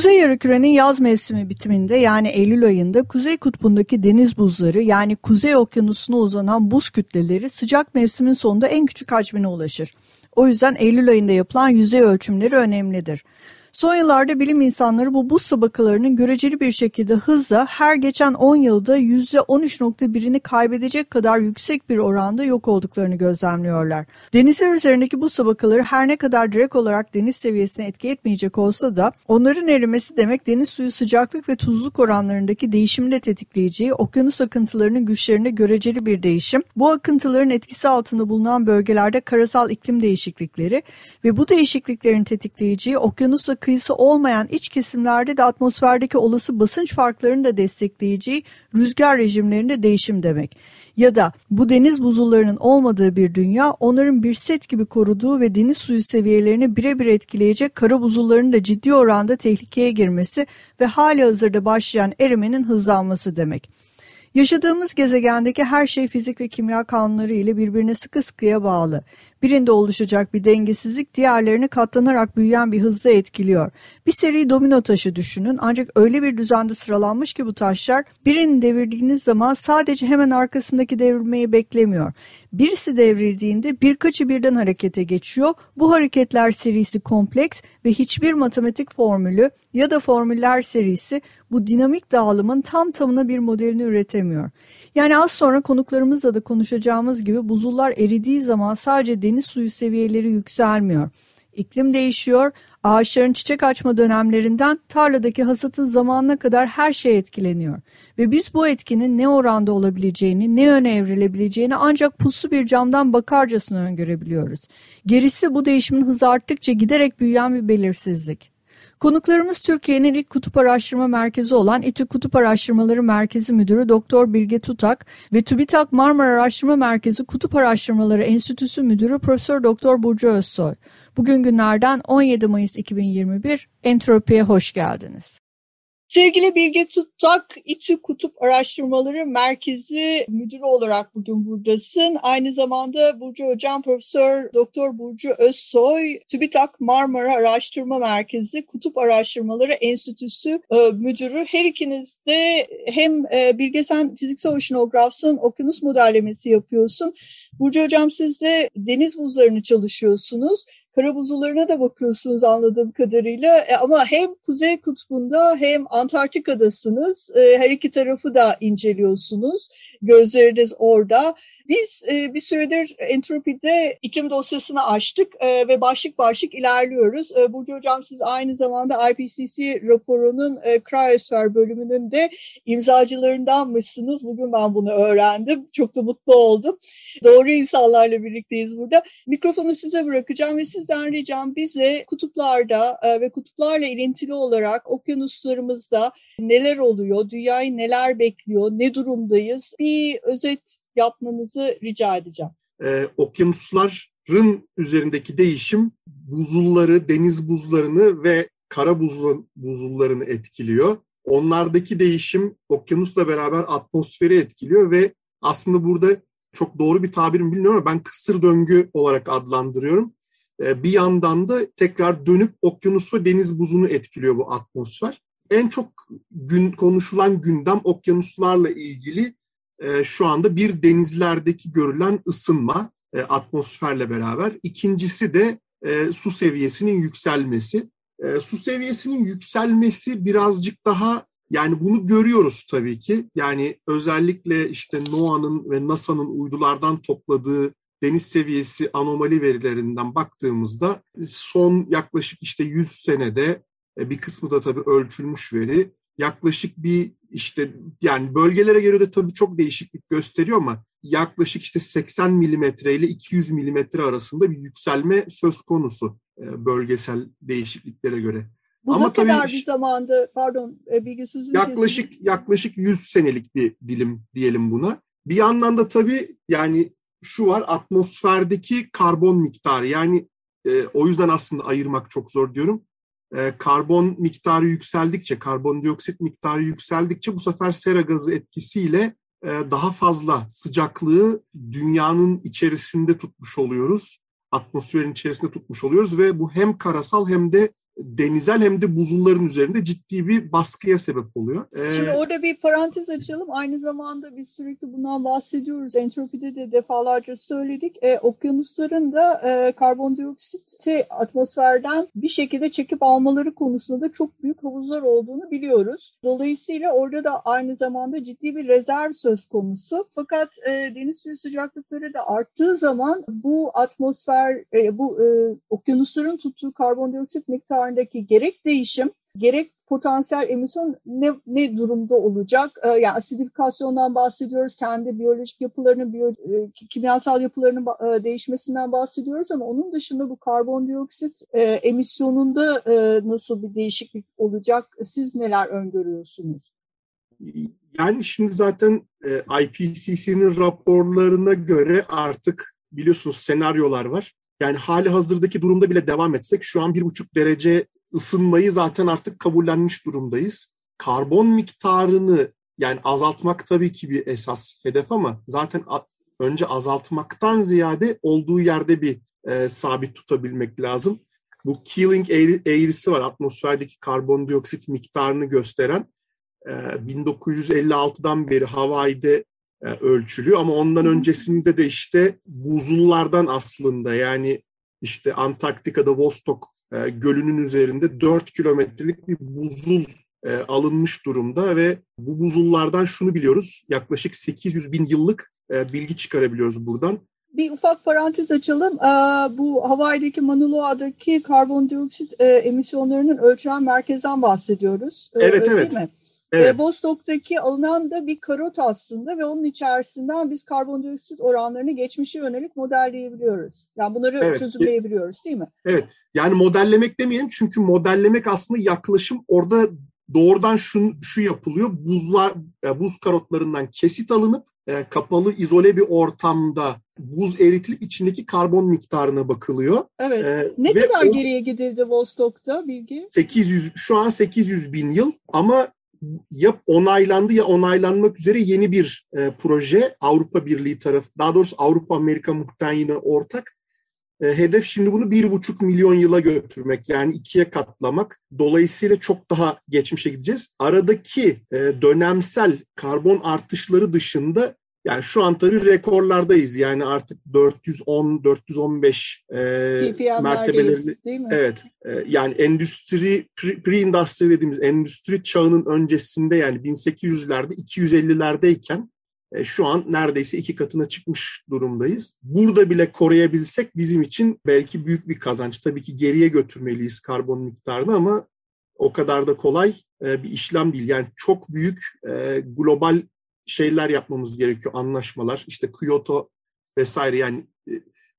Kuzey yarımkürenin yaz mevsimi bitiminde yani Eylül ayında Kuzey Kutbu'ndaki deniz buzları yani Kuzey Okyanusu'na uzanan buz kütleleri sıcak mevsimin sonunda en küçük hacmine ulaşır. O yüzden Eylül ayında yapılan yüzey ölçümleri önemlidir. Son yıllarda bilim insanları bu buz tabakalarının göreceli bir şekilde hızla her geçen 10 yılda %13.1'ini kaybedecek kadar yüksek bir oranda yok olduklarını gözlemliyorlar. Denizler üzerindeki buz tabakaları her ne kadar direkt olarak deniz seviyesine etki etmeyecek olsa da onların erimesi demek deniz suyu sıcaklık ve tuzluk oranlarındaki değişimi de tetikleyeceği okyanus akıntılarının güçlerinde göreceli bir değişim. Bu akıntıların etkisi altında bulunan bölgelerde karasal iklim değişiklikleri ve bu değişikliklerin tetikleyeceği okyanusla kıyısı olmayan iç kesimlerde de atmosferdeki olası basınç farklarını da destekleyeceği rüzgar rejimlerinde değişim demek. Ya da bu deniz buzullarının olmadığı bir dünya onların bir set gibi koruduğu ve deniz suyu seviyelerini birebir etkileyecek kara buzullarının da ciddi oranda tehlikeye girmesi ve hali hazırda başlayan erimenin hızlanması demek. Yaşadığımız gezegendeki her şey fizik ve kimya kanunları ile birbirine sıkı sıkıya bağlı. Birinde oluşacak bir dengesizlik diğerlerini katlanarak büyüyen bir hızla etkiliyor. Bir seri domino taşı düşünün ancak öyle bir düzende sıralanmış ki bu taşlar birini devirdiğiniz zaman sadece hemen arkasındaki devrilmeyi beklemiyor. Birisi devrildiğinde birkaçı birden harekete geçiyor. Bu hareketler serisi kompleks ve hiçbir matematik formülü ya da formüller serisi bu dinamik dağılımın tam tamına bir modelini üretemiyor. Yani az sonra konuklarımızla da konuşacağımız gibi buzullar eridiği zaman sadece deniz suyu seviyeleri yükselmiyor. İklim değişiyor, ağaçların çiçek açma dönemlerinden tarladaki hasatın zamanına kadar her şey etkileniyor. Ve biz bu etkinin ne oranda olabileceğini, ne yöne evrilebileceğini ancak puslu bir camdan bakarcasına öngörebiliyoruz. Gerisi bu değişimin hızı arttıkça giderek büyüyen bir belirsizlik. Konuklarımız Türkiye'nin ilk kutup araştırma merkezi olan İTÜ Kutup Araştırmaları Merkezi Müdürü Doktor Bilge Tutak ve TÜBİTAK Marmara Araştırma Merkezi Kutup Araştırmaları Enstitüsü Müdürü Profesör Doktor Burcu Özsoy. Bugün günlerden 17 Mayıs 2021 Entropi'ye hoş geldiniz. Sevgili Bilge Tuttak, İTÜ Kutup Araştırmaları Merkezi Müdürü olarak bugün buradasın. Aynı zamanda Burcu Hocam, Profesör Doktor Burcu Özsoy, TÜBİTAK Marmara Araştırma Merkezi Kutup Araştırmaları Enstitüsü e, Müdürü. Her ikiniz de hem e, Bilge sen fiziksel oşinografsın, okyanus modellemesi yapıyorsun. Burcu Hocam siz de deniz buzlarını çalışıyorsunuz kara buzullarına da bakıyorsunuz anladığım kadarıyla. E, ama hem Kuzey Kutbu'nda hem Antarktika'dasınız. E, her iki tarafı da inceliyorsunuz. Gözleriniz orada. Biz e, bir süredir Entropi'de iklim dosyasını açtık e, ve başlık başlık ilerliyoruz. E, Burcu Hocam siz aynı zamanda IPCC raporunun e, Cryosfer bölümünün de imzacılarındanmışsınız. Bugün ben bunu öğrendim. Çok da mutlu oldum. Doğru insanlarla birlikteyiz burada. Mikrofonu size bırakacağım ve sizden ricam bize kutuplarda e, ve kutuplarla ilintili olarak okyanuslarımızda neler oluyor, dünyayı neler bekliyor, ne durumdayız bir özet yapmanızı rica edeceğim. Ee, okyanusların üzerindeki değişim buzulları, deniz buzlarını ve kara buzul, buzullarını etkiliyor. Onlardaki değişim okyanusla beraber atmosferi etkiliyor ve aslında burada çok doğru bir tabirim bilmiyorum ama ben kısır döngü olarak adlandırıyorum. Ee, bir yandan da tekrar dönüp okyanus ve deniz buzunu etkiliyor bu atmosfer. En çok gün konuşulan gündem okyanuslarla ilgili e, şu anda bir denizlerdeki görülen ısınma e, atmosferle beraber. İkincisi de e, su seviyesinin yükselmesi. E, su seviyesinin yükselmesi birazcık daha yani bunu görüyoruz tabii ki. Yani özellikle işte NOAA'nın ve NASA'nın uydulardan topladığı deniz seviyesi anomali verilerinden baktığımızda son yaklaşık işte 100 senede bir kısmı da tabii ölçülmüş veri yaklaşık bir işte yani bölgelere göre de tabii çok değişiklik gösteriyor ama yaklaşık işte 80 milimetre ile 200 milimetre arasında bir yükselme söz konusu e, bölgesel değişikliklere göre. Bu Ama ne kadar bir zamanda pardon e, bilgi sözünü yaklaşık kesin. yaklaşık 100 senelik bir dilim diyelim buna. Bir yandan da tabii yani şu var atmosferdeki karbon miktarı yani e, o yüzden aslında ayırmak çok zor diyorum. E, karbon miktarı yükseldikçe, karbondioksit miktarı yükseldikçe bu sefer sera gazı etkisiyle e, daha fazla sıcaklığı dünyanın içerisinde tutmuş oluyoruz. Atmosferin içerisinde tutmuş oluyoruz ve bu hem karasal hem de denizel hem de buzulların üzerinde ciddi bir baskıya sebep oluyor. Ee, Şimdi orada bir parantez açalım. Aynı zamanda biz sürekli bundan bahsediyoruz. Entropide de defalarca söyledik. E, okyanusların da e, karbondioksiti atmosferden bir şekilde çekip almaları konusunda çok büyük havuzlar olduğunu biliyoruz. Dolayısıyla orada da aynı zamanda ciddi bir rezerv söz konusu. Fakat e, deniz suyu sıcaklıkları da arttığı zaman bu atmosfer, e, bu e, okyanusların tuttuğu karbondioksit miktarı miktarındaki gerek değişim gerek potansiyel emisyon ne, ne durumda olacak? Ee, yani asidifikasyondan bahsediyoruz, kendi biyolojik yapılarının, biyo, e, kimyasal yapılarının e, değişmesinden bahsediyoruz ama onun dışında bu karbondioksit e, emisyonunda e, nasıl bir değişiklik olacak? Siz neler öngörüyorsunuz? Yani şimdi zaten e, IPCC'nin raporlarına göre artık biliyorsunuz senaryolar var. Yani hali hazırdaki durumda bile devam etsek şu an bir buçuk derece ısınmayı zaten artık kabullenmiş durumdayız. Karbon miktarını yani azaltmak tabii ki bir esas hedef ama zaten önce azaltmaktan ziyade olduğu yerde bir e, sabit tutabilmek lazım. Bu Keeling eğrisi var atmosferdeki karbondioksit miktarını gösteren. E, 1956'dan beri Hawaii'de ölçülüyor ama ondan öncesinde de işte buzullardan aslında yani işte Antarktika'da Vostok e, gölünün üzerinde 4 kilometrelik bir buzul e, alınmış durumda ve bu buzullardan şunu biliyoruz yaklaşık 800 bin yıllık bilgi çıkarabiliyoruz buradan. Bir ufak parantez açalım. Bu Hawaii'deki Mauna Loa'daki karbondioksit emisyonlarının ölçülen merkezden bahsediyoruz. Evet, evet. Mi? Evet. E, Bostock'taki alınan da bir karot aslında ve onun içerisinden biz karbondioksit oranlarını geçmişe yönelik modelleyebiliyoruz. Yani bunları evet. çözümleyebiliyoruz değil mi? Evet. Yani modellemek demeyelim çünkü modellemek aslında yaklaşım orada doğrudan şu, şu yapılıyor. Buzlar, e, buz karotlarından kesit alınıp e, kapalı izole bir ortamda buz eritilip içindeki karbon miktarına bakılıyor. Evet. Ee, ne kadar o, geriye gidildi Vostok'ta bilgi? 800 şu an 800 bin yıl ama ya onaylandı ya onaylanmak üzere yeni bir e, proje Avrupa Birliği tarafı, daha doğrusu Avrupa Amerika muhtemelen yine ortak. E, hedef şimdi bunu bir buçuk milyon yıla götürmek yani ikiye katlamak. Dolayısıyla çok daha geçmişe gideceğiz. Aradaki e, dönemsel karbon artışları dışında yani şu an tabii rekorlardayız. Yani artık 410 415 e, mi? Evet. E, yani endüstri pre-industry dediğimiz endüstri çağının öncesinde yani 1800'lerde 250'lerdeyken e, şu an neredeyse iki katına çıkmış durumdayız. Burada bile koruyabilsek bizim için belki büyük bir kazanç. Tabii ki geriye götürmeliyiz karbon miktarını ama o kadar da kolay e, bir işlem değil. Yani çok büyük e, global şeyler yapmamız gerekiyor, anlaşmalar. İşte Kyoto vesaire yani e,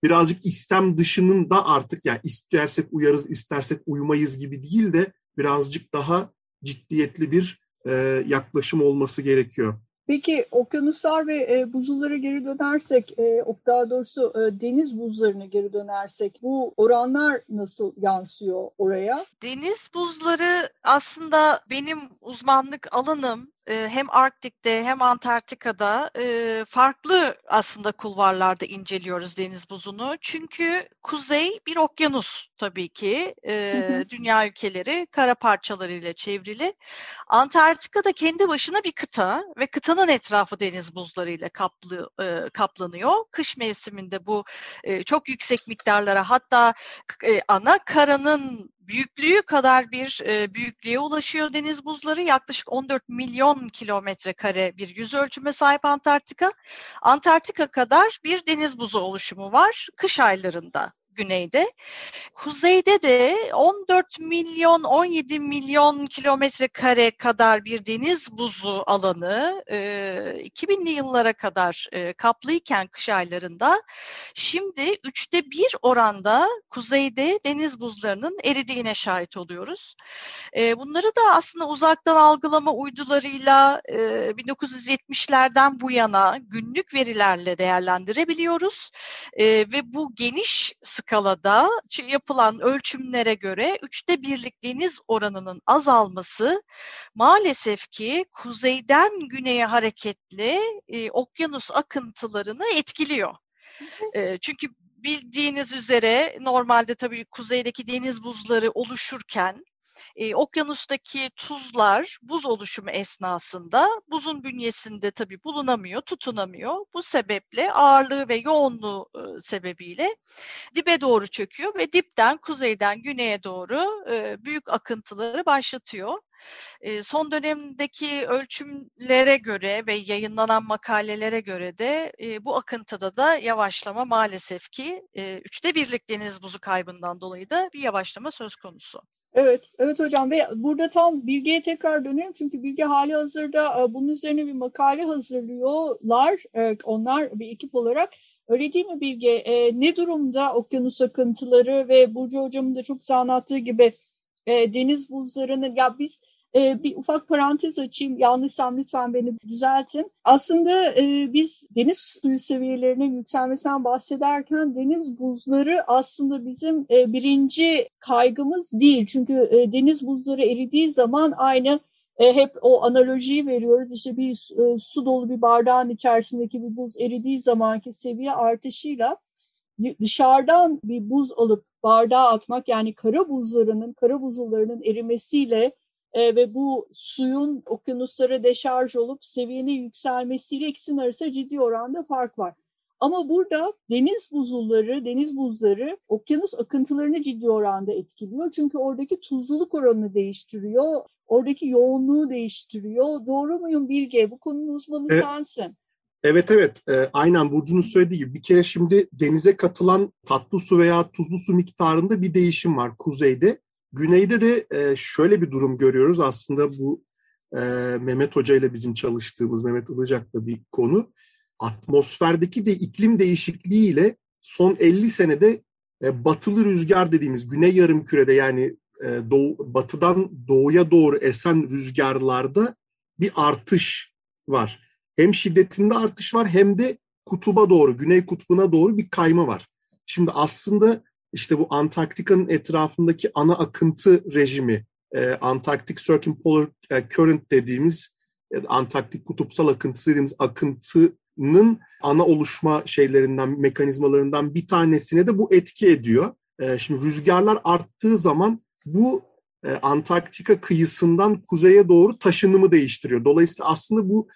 birazcık istem dışının da artık yani istersek uyarız, istersek uymayız gibi değil de birazcık daha ciddiyetli bir e, yaklaşım olması gerekiyor. Peki okyanuslar ve e, buzullara geri dönersek, e, daha doğrusu e, deniz buzlarına geri dönersek bu oranlar nasıl yansıyor oraya? Deniz buzları aslında benim uzmanlık alanım hem Arktik'te hem Antarktika'da farklı aslında kulvarlarda inceliyoruz deniz buzunu. Çünkü kuzey bir okyanus tabii ki. Dünya ülkeleri kara parçalarıyla çevrili. Antarktika da kendi başına bir kıta ve kıtanın etrafı deniz buzlarıyla kaplı, kaplanıyor. Kış mevsiminde bu çok yüksek miktarlara hatta ana karanın büyüklüğü kadar bir e, büyüklüğe ulaşıyor deniz buzları. Yaklaşık 14 milyon kilometre kare bir yüz ölçüme sahip Antarktika. Antarktika kadar bir deniz buzu oluşumu var kış aylarında güneyde. Kuzeyde de 14 milyon 17 milyon kilometre kare kadar bir deniz buzu alanı e, 2000'li yıllara kadar e, kaplıyken kış aylarında şimdi üçte bir oranda kuzeyde deniz buzlarının eridiğine şahit oluyoruz. E, bunları da aslında uzaktan algılama uydularıyla e, 1970'lerden bu yana günlük verilerle değerlendirebiliyoruz e, ve bu geniş skalada yapılan ölçümlere göre üçte birlik deniz oranının azalması maalesef ki kuzeyden güneye hareketli e, okyanus akıntılarını etkiliyor. E, çünkü bildiğiniz üzere normalde tabii kuzeydeki deniz buzları oluşurken e, okyanustaki tuzlar buz oluşumu esnasında buzun bünyesinde tabii bulunamıyor, tutunamıyor. Bu sebeple ağırlığı ve yoğunluğu e, sebebiyle dibe doğru çöküyor ve dipten kuzeyden güneye doğru e, büyük akıntıları başlatıyor. Son dönemdeki ölçümlere göre ve yayınlanan makalelere göre de bu akıntıda da yavaşlama maalesef ki üçte birlik deniz buzu kaybından dolayı da bir yavaşlama söz konusu. Evet, evet hocam ve burada tam Bilge'ye tekrar dönüyorum çünkü Bilge hali hazırda e, bunun üzerine bir makale hazırlıyorlar. E, onlar bir ekip olarak. Öyle değil mi Bilge? E, ne durumda okyanus akıntıları ve Burcu hocamın da çok güzel anlattığı gibi deniz buzlarının ya biz e, bir ufak parantez açayım. Yanlışsam lütfen beni düzeltin. Aslında e, biz deniz suyu seviyelerinin yükselmesinden bahsederken deniz buzları aslında bizim e, birinci kaygımız değil. Çünkü e, deniz buzları eridiği zaman aynı e, hep o analojiyi veriyoruz. İşte bir e, su dolu bir bardağın içerisindeki bir buz eridiği zamanki seviye artışıyla dışarıdan bir buz alıp bardağa atmak yani kara buzlarının, kara buzullarının erimesiyle e, ve bu suyun okyanuslara deşarj olup seviyenin yükselmesiyle ikisinin arasında ciddi oranda fark var. Ama burada deniz buzulları, deniz buzları okyanus akıntılarını ciddi oranda etkiliyor. Çünkü oradaki tuzluluk oranını değiştiriyor, oradaki yoğunluğu değiştiriyor. Doğru muyum Bilge? Bu konunun uzmanı evet. sensin. Evet evet e, aynen Burcu'nun söylediği gibi bir kere şimdi denize katılan tatlı su veya tuzlu su miktarında bir değişim var kuzeyde. Güneyde de e, şöyle bir durum görüyoruz. Aslında bu e, Mehmet Hoca ile bizim çalıştığımız, Mehmet Ilıcak'la bir konu. Atmosferdeki de iklim değişikliğiyle son 50 senede e, batılı rüzgar dediğimiz güney yarım kürede yani e, doğu, batıdan doğuya doğru esen rüzgarlarda bir artış var. Hem şiddetinde artış var hem de kutuba doğru, güney kutbuna doğru bir kayma var. Şimdi aslında işte bu Antarktika'nın etrafındaki ana akıntı rejimi, e, Antarktik Circumpolar e, Current dediğimiz, e, Antarktik kutupsal akıntısı dediğimiz akıntının ana oluşma şeylerinden, mekanizmalarından bir tanesine de bu etki ediyor. E, şimdi rüzgarlar arttığı zaman bu e, Antarktika kıyısından kuzeye doğru taşınımı değiştiriyor. Dolayısıyla aslında bu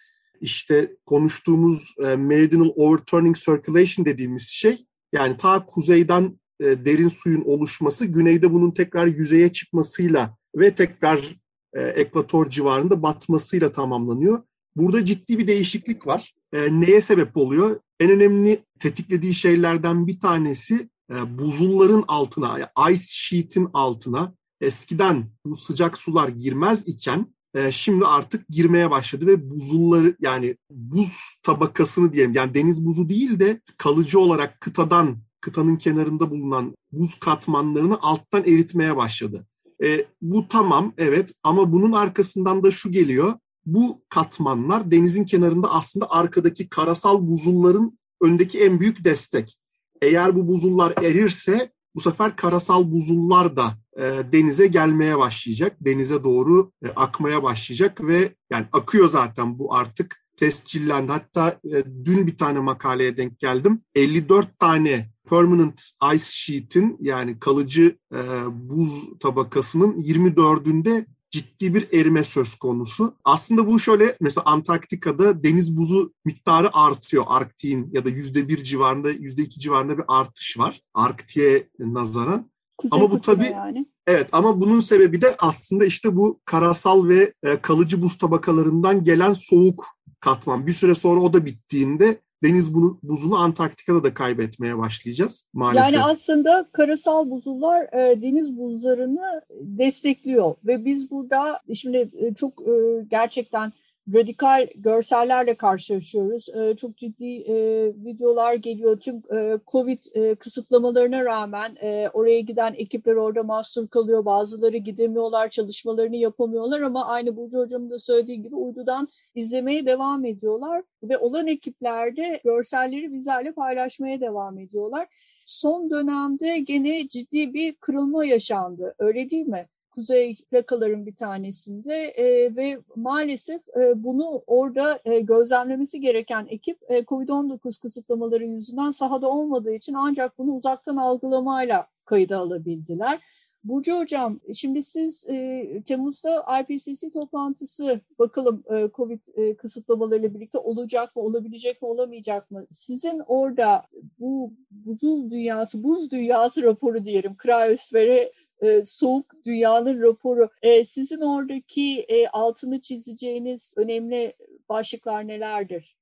işte konuştuğumuz e, meridional overturning circulation dediğimiz şey yani ta kuzeyden e, derin suyun oluşması güneyde bunun tekrar yüzeye çıkmasıyla ve tekrar e, ekvator civarında batmasıyla tamamlanıyor. Burada ciddi bir değişiklik var. E, neye sebep oluyor? En önemli tetiklediği şeylerden bir tanesi e, buzulların altına, yani ice sheet'in altına eskiden bu sıcak sular girmez iken e, şimdi artık girmeye başladı ve buzulları yani buz tabakasını diyelim yani deniz buzu değil de kalıcı olarak kıtadan kıtanın kenarında bulunan buz katmanlarını alttan eritmeye başladı. E, bu tamam evet ama bunun arkasından da şu geliyor. Bu katmanlar denizin kenarında aslında arkadaki karasal buzulların öndeki en büyük destek. Eğer bu buzullar erirse bu sefer karasal buzullar da e, denize gelmeye başlayacak. Denize doğru e, akmaya başlayacak ve yani akıyor zaten bu artık tescillendi. Hatta e, dün bir tane makaleye denk geldim. 54 tane permanent ice sheet'in yani kalıcı e, buz tabakasının 24'ünde ciddi bir erime söz konusu. Aslında bu şöyle mesela Antarktika'da deniz buzu miktarı artıyor. Arktik'in ya da yüzde bir civarında, yüzde iki civarında bir artış var. Arktik'e nazaran. Kuzey ama bu tabii yani. evet ama bunun sebebi de aslında işte bu karasal ve e, kalıcı buz tabakalarından gelen soğuk katman. Bir süre sonra o da bittiğinde deniz buzunu Antarktika'da da kaybetmeye başlayacağız maalesef. Yani aslında karasal buzullar e, deniz buzlarını destekliyor ve biz burada şimdi e, çok e, gerçekten radikal görsellerle karşılaşıyoruz. E, çok ciddi e, videolar geliyor. Tüm e, Covid e, kısıtlamalarına rağmen oraya giden ekipler orada mahsur kalıyor. Bazıları gidemiyorlar, çalışmalarını yapamıyorlar ama aynı Burcu Hocam'ın da söylediği gibi uydudan izlemeye devam ediyorlar. Ve olan ekiplerde görselleri bizlerle paylaşmaya devam ediyorlar. Son dönemde gene ciddi bir kırılma yaşandı. Öyle değil mi? Kuzey plakaların bir tanesinde e, ve maalesef e, bunu orada e, gözlemlemesi gereken ekip e, COVID-19 kısıtlamaları yüzünden sahada olmadığı için ancak bunu uzaktan algılamayla kayda alabildiler. Burcu Hocam, şimdi siz e, Temmuz'da IPCC toplantısı bakalım e, COVID e, kısıtlamalarıyla birlikte olacak mı, olabilecek mi, olamayacak mı? Sizin orada bu buzul dünyası, buz dünyası raporu diyelim, kriyosfere e, soğuk dünyanın raporu. E, sizin oradaki e, altını çizeceğiniz önemli başlıklar nelerdir?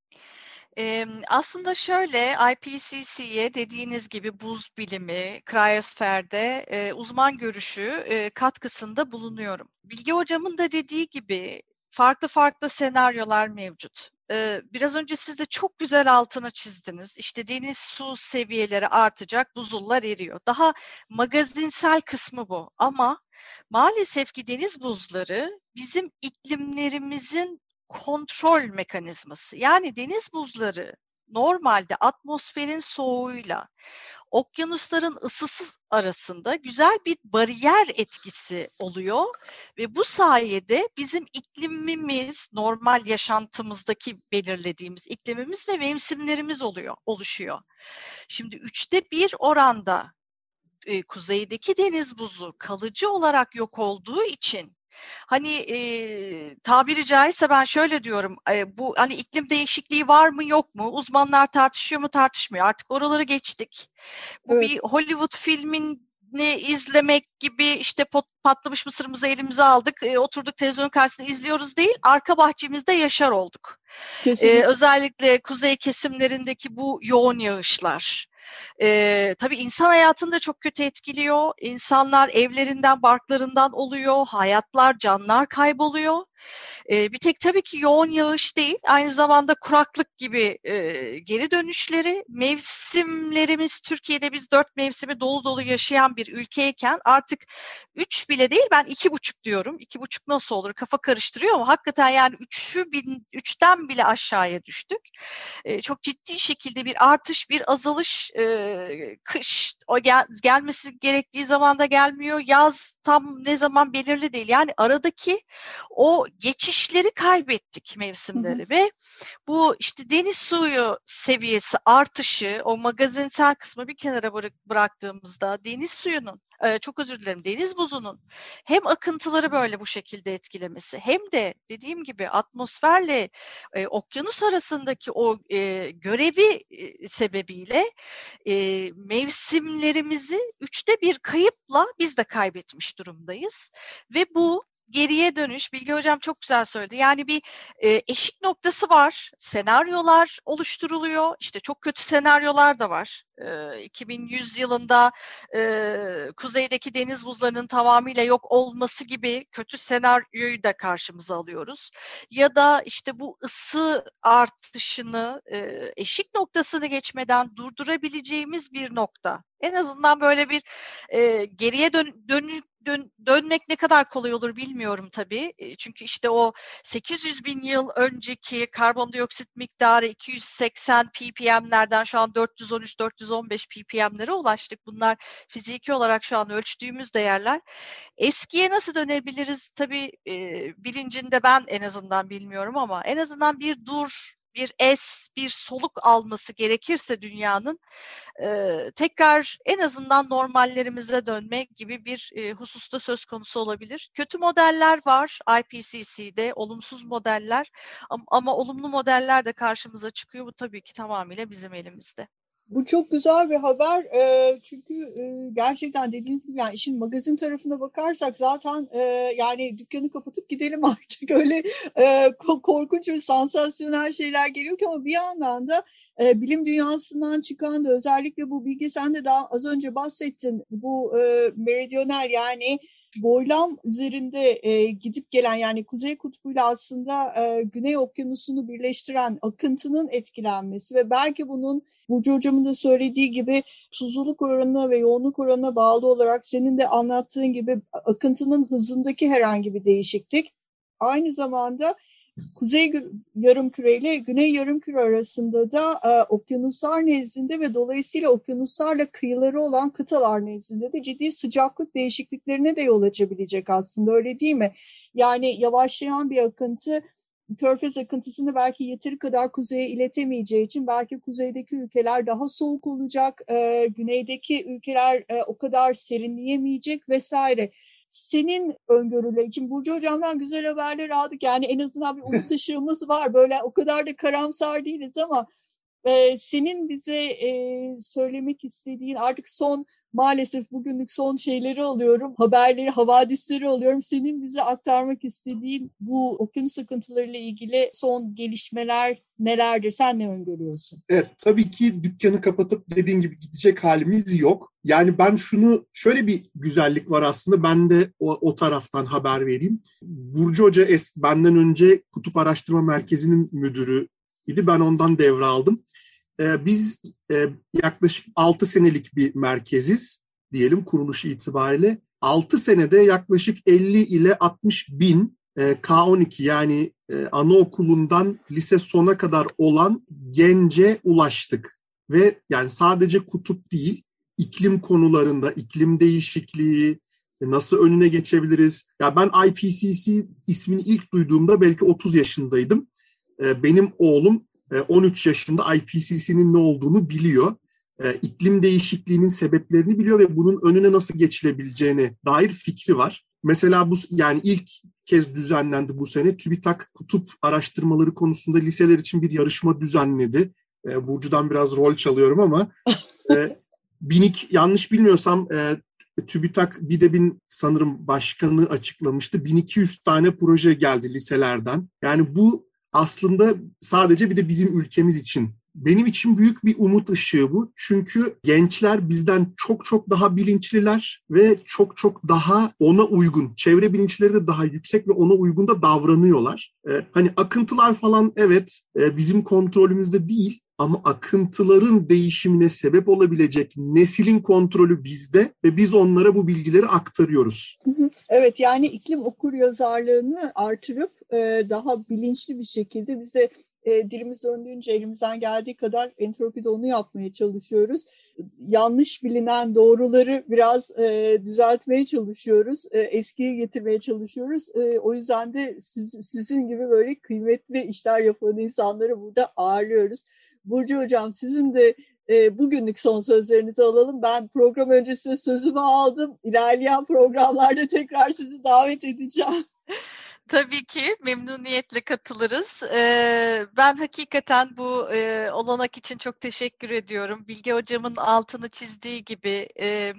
Ee, aslında şöyle IPCC'ye dediğiniz gibi buz bilimi, kriyosferde e, uzman görüşü e, katkısında bulunuyorum. Bilgi hocamın da dediği gibi farklı farklı senaryolar mevcut. Biraz önce siz de çok güzel altını çizdiniz. İşte deniz su seviyeleri artacak, buzullar eriyor. Daha magazinsel kısmı bu. Ama maalesef ki deniz buzları bizim iklimlerimizin kontrol mekanizması. Yani deniz buzları normalde atmosferin soğuğuyla okyanusların ısısı arasında güzel bir bariyer etkisi oluyor ve bu sayede bizim iklimimiz normal yaşantımızdaki belirlediğimiz iklimimiz ve mevsimlerimiz oluyor oluşuyor. Şimdi üçte bir oranda e, kuzeydeki deniz buzu kalıcı olarak yok olduğu için Hani e, tabiri caizse ben şöyle diyorum e, bu hani iklim değişikliği var mı yok mu uzmanlar tartışıyor mu tartışmıyor artık oraları geçtik. Bu evet. bir Hollywood filmin ne izlemek gibi işte pot, patlamış mısırımızı elimize aldık, e, oturduk televizyonun karşısında izliyoruz değil, arka bahçemizde yaşar olduk. E, özellikle kuzey kesimlerindeki bu yoğun yağışlar. E, tabii insan hayatını da çok kötü etkiliyor. İnsanlar evlerinden, barklarından oluyor, hayatlar, canlar kayboluyor. E, bir tek tabii ki yoğun yağış değil, aynı zamanda kuraklık gibi e, geri dönüşleri, mevsimlerimiz Türkiye'de biz dört mevsimi dolu dolu yaşayan bir ülkeyken artık üç bile değil ben iki buçuk diyorum. İki buçuk nasıl olur kafa karıştırıyor ama hakikaten yani üçü bin, üçten bile aşağıya düştük. E, çok ciddi şekilde bir artış, bir azalış, e, kış o gel, gelmesi gerektiği zamanda gelmiyor. Yaz tam ne zaman belirli değil. Yani aradaki o geçişleri kaybettik mevsimleri hı hı. ve bu işte deniz suyu seviyesi artışı o magazinsel kısmı bir kenara bırak, bıraktığımızda deniz suyunun e, çok özür dilerim deniz buzunun hem akıntıları böyle bu şekilde etkilemesi hem de dediğim gibi atmosferle e, okyanus arasındaki o e, görevi e, sebebiyle e, mevsimlerimizi üçte bir kayıpla biz de kaybetmiş durumdayız ve bu geriye dönüş, Bilge Hocam çok güzel söyledi. Yani bir e, eşik noktası var, senaryolar oluşturuluyor. İşte çok kötü senaryolar da var. E, 2100 yılında e, kuzeydeki deniz buzlarının tamamıyla yok olması gibi kötü senaryoyu da karşımıza alıyoruz. Ya da işte bu ısı artışını e, eşik noktasını geçmeden durdurabileceğimiz bir nokta. En azından böyle bir e, geriye dön, dön, dön, dönmek ne kadar kolay olur bilmiyorum tabii. E, çünkü işte o 800 bin yıl önceki karbondioksit miktarı 280 ppm'lerden şu an 413-415 ppm'lere ulaştık. Bunlar fiziki olarak şu an ölçtüğümüz değerler. Eskiye nasıl dönebiliriz tabii e, bilincinde ben en azından bilmiyorum ama en azından bir dur bir es, bir soluk alması gerekirse dünyanın e, tekrar en azından normallerimize dönme gibi bir e, hususta söz konusu olabilir. Kötü modeller var IPCC'de, olumsuz modeller ama, ama olumlu modeller de karşımıza çıkıyor. Bu tabii ki tamamıyla bizim elimizde. Bu çok güzel bir haber. E, çünkü e, gerçekten dediğiniz gibi yani işin magazin tarafına bakarsak zaten e, yani dükkanı kapatıp gidelim artık. Öyle e, korkunç ve sansasyonel şeyler geliyor ki ama bir yandan da e, bilim dünyasından çıkan da özellikle bu bilgi sen de daha az önce bahsettin. Bu e, meridionel yani boylam üzerinde e, gidip gelen yani Kuzey Kutbu'yla aslında e, Güney Okyanusu'nu birleştiren akıntının etkilenmesi ve belki bunun Burcu Hocam'ın da söylediği gibi tuzluluk oranına ve yoğunluk oranına bağlı olarak senin de anlattığın gibi akıntının hızındaki herhangi bir değişiklik aynı zamanda Kuzey yarım küre ile Güney yarım küre arasında da e, okyanuslar nezdinde ve dolayısıyla okyanuslarla kıyıları olan kıtalar nezdinde de ciddi sıcaklık değişikliklerine de yol açabilecek aslında öyle değil mi? Yani yavaşlayan bir akıntı Körfez akıntısını belki yeteri kadar kuzeye iletemeyeceği için belki kuzeydeki ülkeler daha soğuk olacak, e, güneydeki ülkeler e, o kadar serinleyemeyecek vesaire senin öngörüler için Burcu Hocam'dan güzel haberler aldık. Yani en azından bir umut ışığımız var. Böyle o kadar da karamsar değiliz ama e, senin bize e, söylemek istediğin artık son maalesef bugünlük son şeyleri alıyorum. Haberleri, havadisleri alıyorum. Senin bize aktarmak istediğin bu okyanus akıntılarıyla ilgili son gelişmeler nelerdir? Sen ne öngörüyorsun? Evet tabii ki dükkanı kapatıp dediğin gibi gidecek halimiz yok. Yani ben şunu şöyle bir güzellik var aslında ben de o, o taraftan haber vereyim. Burcu Hoca es, benden önce Kutup Araştırma Merkezi'nin müdürü idi. Ben ondan devraldım. Ee, biz e, yaklaşık 6 senelik bir merkeziz diyelim kuruluş itibariyle. 6 senede yaklaşık 50 ile 60 bin e, K12 yani e, anaokulundan lise sona kadar olan gence ulaştık. Ve yani sadece kutup değil, iklim konularında, iklim değişikliği, nasıl önüne geçebiliriz? Ya ben IPCC ismini ilk duyduğumda belki 30 yaşındaydım. Benim oğlum 13 e, yaşında IPCC'nin ne olduğunu biliyor. E, iklim değişikliğinin sebeplerini biliyor ve bunun önüne nasıl geçilebileceğine dair fikri var. Mesela bu yani ilk kez düzenlendi bu sene. TÜBİTAK kutup araştırmaları konusunda liseler için bir yarışma düzenledi. E, Burcu'dan biraz rol çalıyorum ama Binik yanlış bilmiyorsam e, TÜBİTAK BİDEB'in sanırım başkanı açıklamıştı. 1200 tane proje geldi liselerden. Yani bu aslında sadece bir de bizim ülkemiz için benim için büyük bir umut ışığı bu. Çünkü gençler bizden çok çok daha bilinçliler ve çok çok daha ona uygun. Çevre bilinçleri de daha yüksek ve ona uygun da davranıyorlar. Ee, hani akıntılar falan evet e, bizim kontrolümüzde değil ama akıntıların değişimine sebep olabilecek neslin kontrolü bizde ve biz onlara bu bilgileri aktarıyoruz. Evet yani iklim okur yazarlığını artırıp daha bilinçli bir şekilde bize e, dilimiz döndüğünce elimizden geldiği kadar entropide onu yapmaya çalışıyoruz. Yanlış bilinen doğruları biraz e, düzeltmeye çalışıyoruz. E, eskiye getirmeye çalışıyoruz. E, o yüzden de siz, sizin gibi böyle kıymetli işler yapan insanları burada ağırlıyoruz. Burcu Hocam sizin de e, bugünlük son sözlerinizi alalım. Ben program öncesi sözümü aldım. İlerleyen programlarda tekrar sizi davet edeceğim. Tabii ki memnuniyetle katılırız. Ee, ben hakikaten bu e, olanak için çok teşekkür ediyorum. Bilge Hocam'ın altını çizdiği gibi e,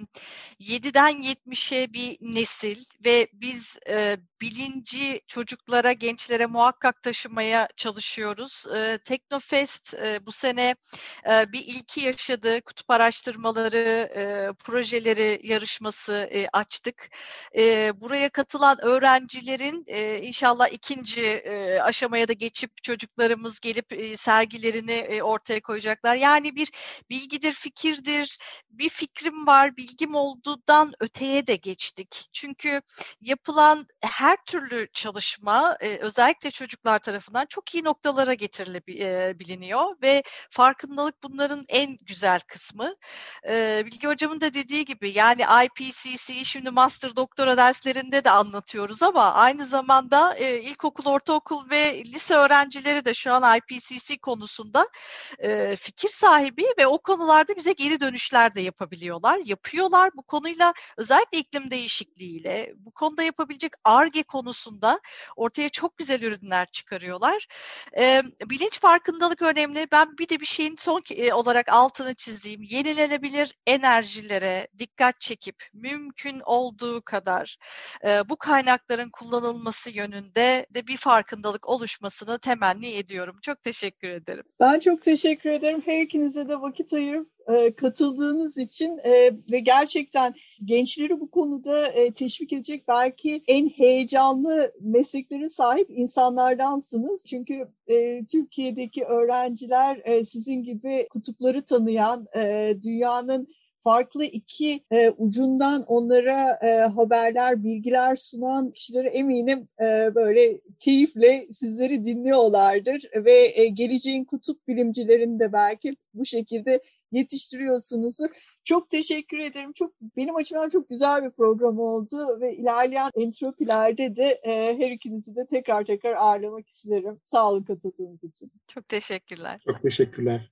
7'den 70'e bir nesil ve biz e, bilinci çocuklara, gençlere muhakkak taşımaya çalışıyoruz. E, Teknofest e, bu sene e, bir ilki yaşadı. Kutup araştırmaları, e, projeleri yarışması e, açtık. E, buraya katılan öğrencilerin e, inşallah ikinci e, aşamaya da geçip çocuklarımız gelip e, sergilerini e, ortaya koyacaklar. Yani bir bilgidir, fikirdir, bir fikrim var, bilgim olduğundan öteye de geçtik. Çünkü yapılan her türlü çalışma e, özellikle çocuklar tarafından çok iyi noktalara getirilebiliniyor ve farkındalık bunların en güzel kısmı. E, Bilge Hocam'ın da dediği gibi yani IPCC şimdi master doktora derslerinde de anlatıyoruz ama aynı zamanda anda e, ilkokul, ortaokul ve lise öğrencileri de şu an IPCC konusunda e, fikir sahibi ve o konularda bize geri dönüşler de yapabiliyorlar. Yapıyorlar bu konuyla özellikle iklim değişikliğiyle bu konuda yapabilecek ARGE konusunda ortaya çok güzel ürünler çıkarıyorlar. E, bilinç farkındalık önemli. Ben bir de bir şeyin son e, olarak altını çizeyim. Yenilenebilir enerjilere dikkat çekip mümkün olduğu kadar e, bu kaynakların kullanılması yönünde de bir farkındalık oluşmasını temenni ediyorum. Çok teşekkür ederim. Ben çok teşekkür ederim. Her ikinize de vakit ayırıp e, katıldığınız için e, ve gerçekten gençleri bu konuda e, teşvik edecek belki en heyecanlı mesleklere sahip insanlardansınız. Çünkü Türkiye'deki öğrenciler sizin gibi kutupları tanıyan, dünyanın farklı iki e, ucundan onlara e, haberler, bilgiler sunan kişileri eminim e, böyle keyifle sizleri dinliyorlardır ve e, geleceğin kutup bilimcilerini de belki bu şekilde yetiştiriyorsunuzdur. Çok teşekkür ederim. Çok benim açımdan çok güzel bir program oldu ve ilerleyen entropilerde de e, her ikinizi de tekrar tekrar ağırlamak isterim. Sağ olun katıldığınız için. Çok teşekkürler. Çok teşekkürler.